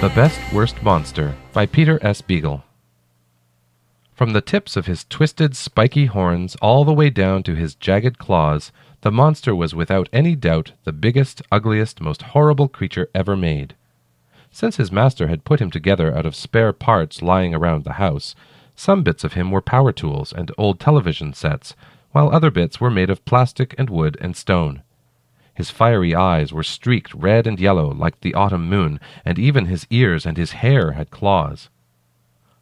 The Best Worst Monster by Peter S. Beagle. From the tips of his twisted, spiky horns all the way down to his jagged claws, the monster was without any doubt the biggest, ugliest, most horrible creature ever made. Since his master had put him together out of spare parts lying around the house, some bits of him were power tools and old television sets, while other bits were made of plastic and wood and stone. His fiery eyes were streaked red and yellow like the autumn moon, and even his ears and his hair had claws.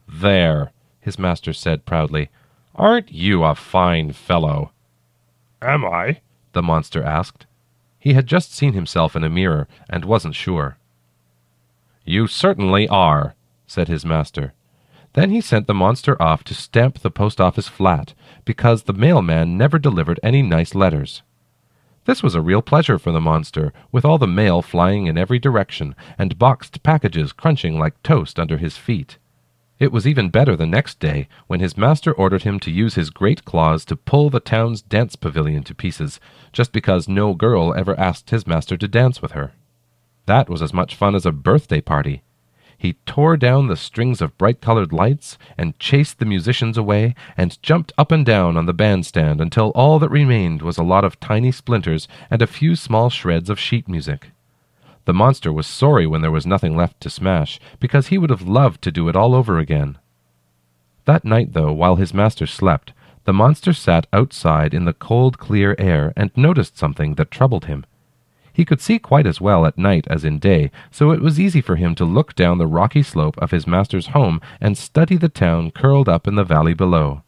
There, his master said proudly, aren't you a fine fellow? Am I? the monster asked. He had just seen himself in a mirror and wasn't sure. You certainly are, said his master. Then he sent the monster off to stamp the post office flat, because the mailman never delivered any nice letters. This was a real pleasure for the monster, with all the mail flying in every direction, and boxed packages crunching like toast under his feet. It was even better the next day, when his master ordered him to use his great claws to pull the town's dance pavilion to pieces, just because no girl ever asked his master to dance with her. That was as much fun as a birthday party, he tore down the strings of bright colored lights, and chased the musicians away, and jumped up and down on the bandstand until all that remained was a lot of tiny splinters and a few small shreds of sheet music. The monster was sorry when there was nothing left to smash, because he would have loved to do it all over again. That night, though, while his master slept, the monster sat outside in the cold, clear air and noticed something that troubled him. He could see quite as well at night as in day, so it was easy for him to look down the rocky slope of his master's home and study the town curled up in the valley below.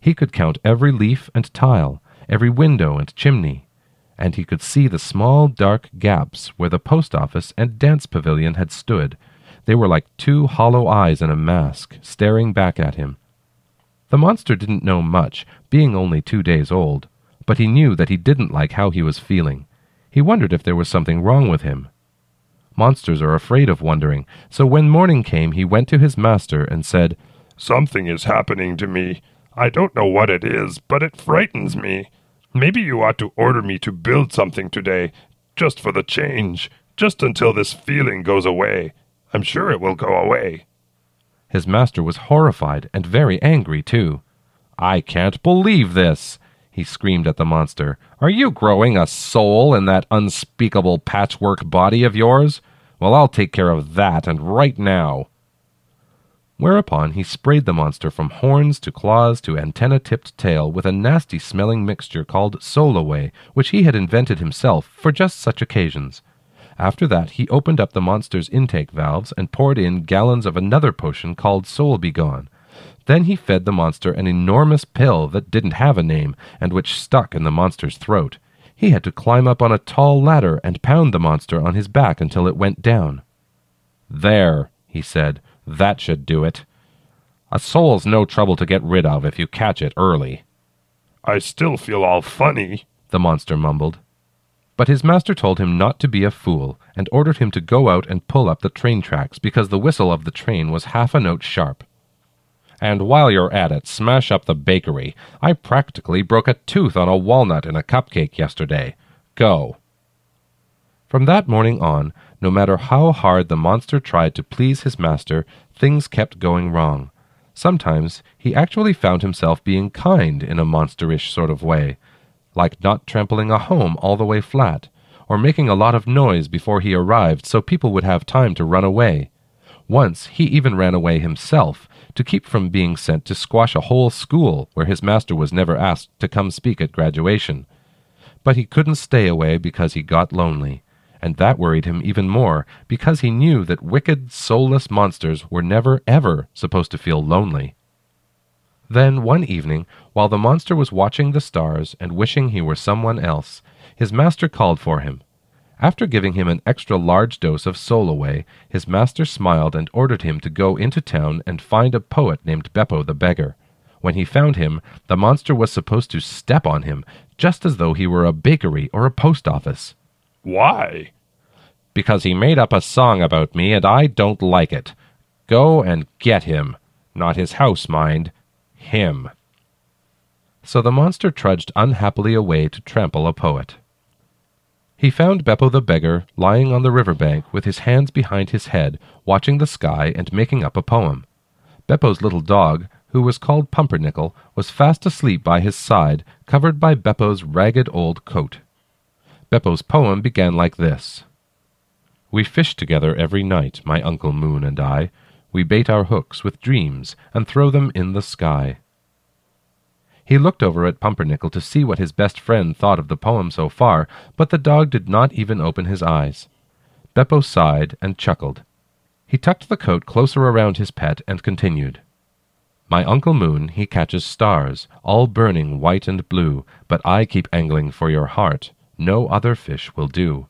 He could count every leaf and tile, every window and chimney, and he could see the small dark gaps where the post office and dance pavilion had stood. They were like two hollow eyes in a mask, staring back at him. The monster didn't know much, being only two days old, but he knew that he didn't like how he was feeling. He wondered if there was something wrong with him. Monsters are afraid of wondering, so when morning came he went to his master and said, Something is happening to me. I don't know what it is, but it frightens me. Maybe you ought to order me to build something today, just for the change, just until this feeling goes away. I'm sure it will go away. His master was horrified and very angry, too. I can't believe this, he screamed at the monster. Are you growing a soul in that unspeakable patchwork body of yours? Well, I'll take care of that, and right now. Whereupon he sprayed the monster from horns to claws to antenna tipped tail with a nasty smelling mixture called Solaway, which he had invented himself for just such occasions. After that, he opened up the monster's intake valves and poured in gallons of another potion called Soul Begone, then he fed the monster an enormous pill that didn't have a name and which stuck in the monster's throat. He had to climb up on a tall ladder and pound the monster on his back until it went down. There, he said, that should do it. A soul's no trouble to get rid of if you catch it early. I still feel all funny, the monster mumbled. But his master told him not to be a fool, and ordered him to go out and pull up the train tracks because the whistle of the train was half a note sharp. And while you're at it, smash up the bakery. I practically broke a tooth on a walnut in a cupcake yesterday. Go. From that morning on, no matter how hard the monster tried to please his master, things kept going wrong. Sometimes he actually found himself being kind in a monsterish sort of way, like not trampling a home all the way flat, or making a lot of noise before he arrived so people would have time to run away. Once he even ran away himself, to keep from being sent to squash a whole school where his master was never asked to come speak at graduation. But he couldn't stay away because he got lonely, and that worried him even more because he knew that wicked, soulless monsters were never, ever supposed to feel lonely. Then, one evening, while the monster was watching the stars and wishing he were someone else, his master called for him. After giving him an extra large dose of Solaway, his master smiled and ordered him to go into town and find a poet named Beppo the beggar. When he found him, the monster was supposed to step on him, just as though he were a bakery or a post office. Why? Because he made up a song about me, and I don't like it. Go and get him. Not his house, mind. Him. So the monster trudged unhappily away to trample a poet. He found Beppo the beggar lying on the river bank with his hands behind his head, watching the sky and making up a poem. Beppo's little dog, who was called Pumpernickel, was fast asleep by his side, covered by Beppo's ragged old coat. Beppo's poem began like this We fish together every night, my Uncle Moon and I. We bait our hooks with dreams and throw them in the sky. He looked over at Pumpernickel to see what his best friend thought of the poem so far, but the dog did not even open his eyes. Beppo sighed and chuckled. He tucked the coat closer around his pet and continued. My Uncle Moon, he catches stars, all burning white and blue, but I keep angling for your heart. No other fish will do.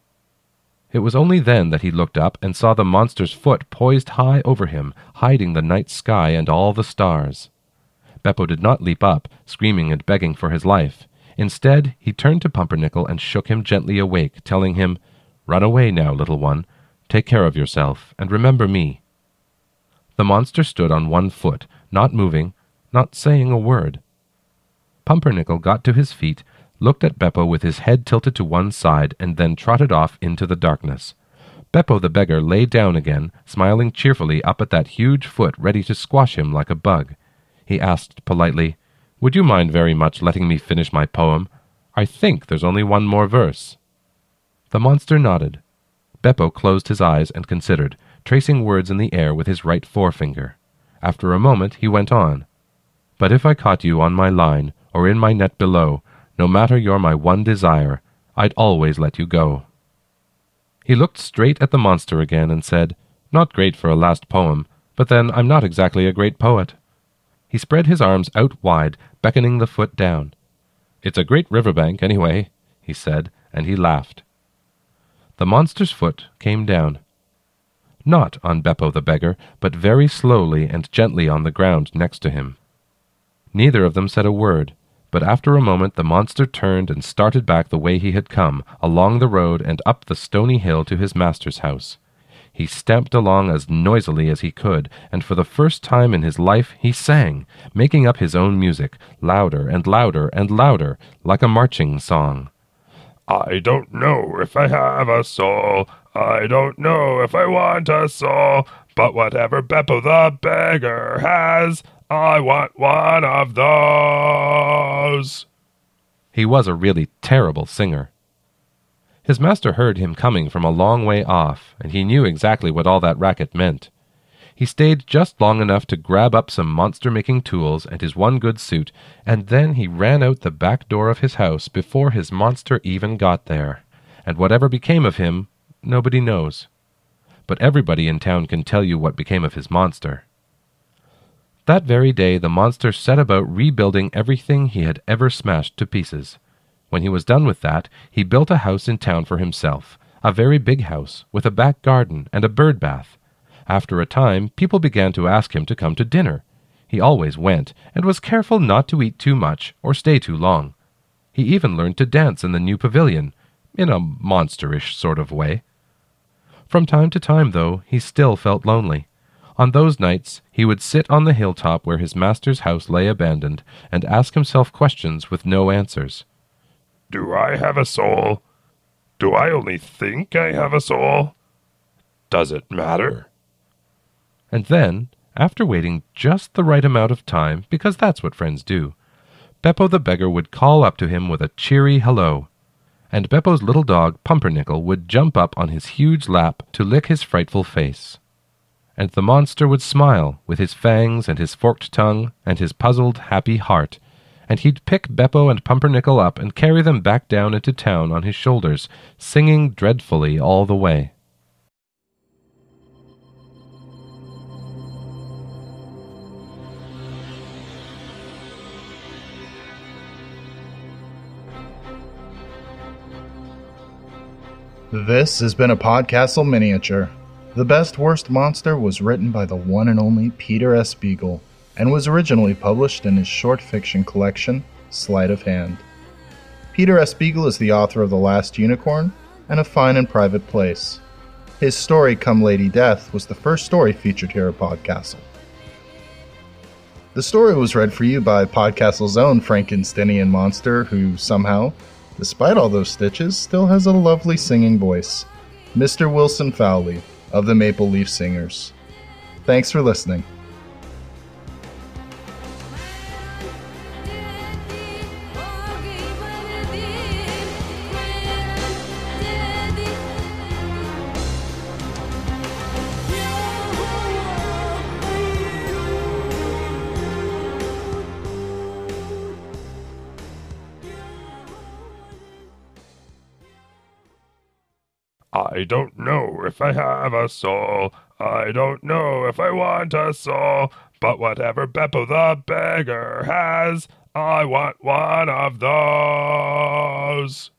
It was only then that he looked up and saw the monster's foot poised high over him, hiding the night sky and all the stars. Beppo did not leap up, screaming and begging for his life. Instead, he turned to Pumpernickel and shook him gently awake, telling him, Run away now, little one. Take care of yourself, and remember me. The monster stood on one foot, not moving, not saying a word. Pumpernickel got to his feet, looked at Beppo with his head tilted to one side, and then trotted off into the darkness. Beppo the beggar lay down again, smiling cheerfully up at that huge foot ready to squash him like a bug he asked politely, Would you mind very much letting me finish my poem? I think there's only one more verse. The monster nodded. Beppo closed his eyes and considered, tracing words in the air with his right forefinger. After a moment he went on. But if I caught you on my line, or in my net below, no matter you're my one desire, I'd always let you go. He looked straight at the monster again and said, Not great for a last poem, but then I'm not exactly a great poet. He spread his arms out wide, beckoning the foot down. It's a great river bank, anyway, he said, and he laughed. The monster's foot came down. Not on Beppo the beggar, but very slowly and gently on the ground next to him. Neither of them said a word, but after a moment the monster turned and started back the way he had come, along the road and up the stony hill to his master's house. He stamped along as noisily as he could, and for the first time in his life he sang, making up his own music, louder and louder and louder, like a marching song. I don't know if I have a soul. I don't know if I want a soul. But whatever Beppo the beggar has, I want one of those. He was a really terrible singer. His master heard him coming from a long way off, and he knew exactly what all that racket meant. He stayed just long enough to grab up some monster making tools and his one good suit, and then he ran out the back door of his house before his monster even got there. And whatever became of him, nobody knows. But everybody in town can tell you what became of his monster. That very day the monster set about rebuilding everything he had ever smashed to pieces. When he was done with that, he built a house in town for himself, a very big house, with a back garden and a bird bath. After a time, people began to ask him to come to dinner. He always went, and was careful not to eat too much or stay too long. He even learned to dance in the new pavilion, in a monsterish sort of way. From time to time, though, he still felt lonely. On those nights, he would sit on the hilltop where his master's house lay abandoned, and ask himself questions with no answers. Do I have a soul? Do I only think I have a soul? Does it matter? And then, after waiting just the right amount of time, because that's what friends do, Beppo the beggar would call up to him with a cheery hello, and Beppo's little dog Pumpernickel would jump up on his huge lap to lick his frightful face. And the monster would smile with his fangs and his forked tongue and his puzzled, happy heart and he'd pick Beppo and Pumpernickel up and carry them back down into town on his shoulders, singing dreadfully all the way. This has been a Podcastle miniature. The Best Worst Monster was written by the one and only Peter S. Beagle and was originally published in his short fiction collection, Sleight of Hand. Peter S. Beagle is the author of The Last Unicorn and A Fine and Private Place. His story, Come Lady Death, was the first story featured here at Podcastle. The story was read for you by Podcastle's own Frankensteinian monster, who somehow despite all those stitches, still has a lovely singing voice. Mr. Wilson Fowlie of the Maple Leaf Singers. Thanks for listening. I don't know if I have a soul. I don't know if I want a soul. But whatever Beppo the beggar has, I want one of those.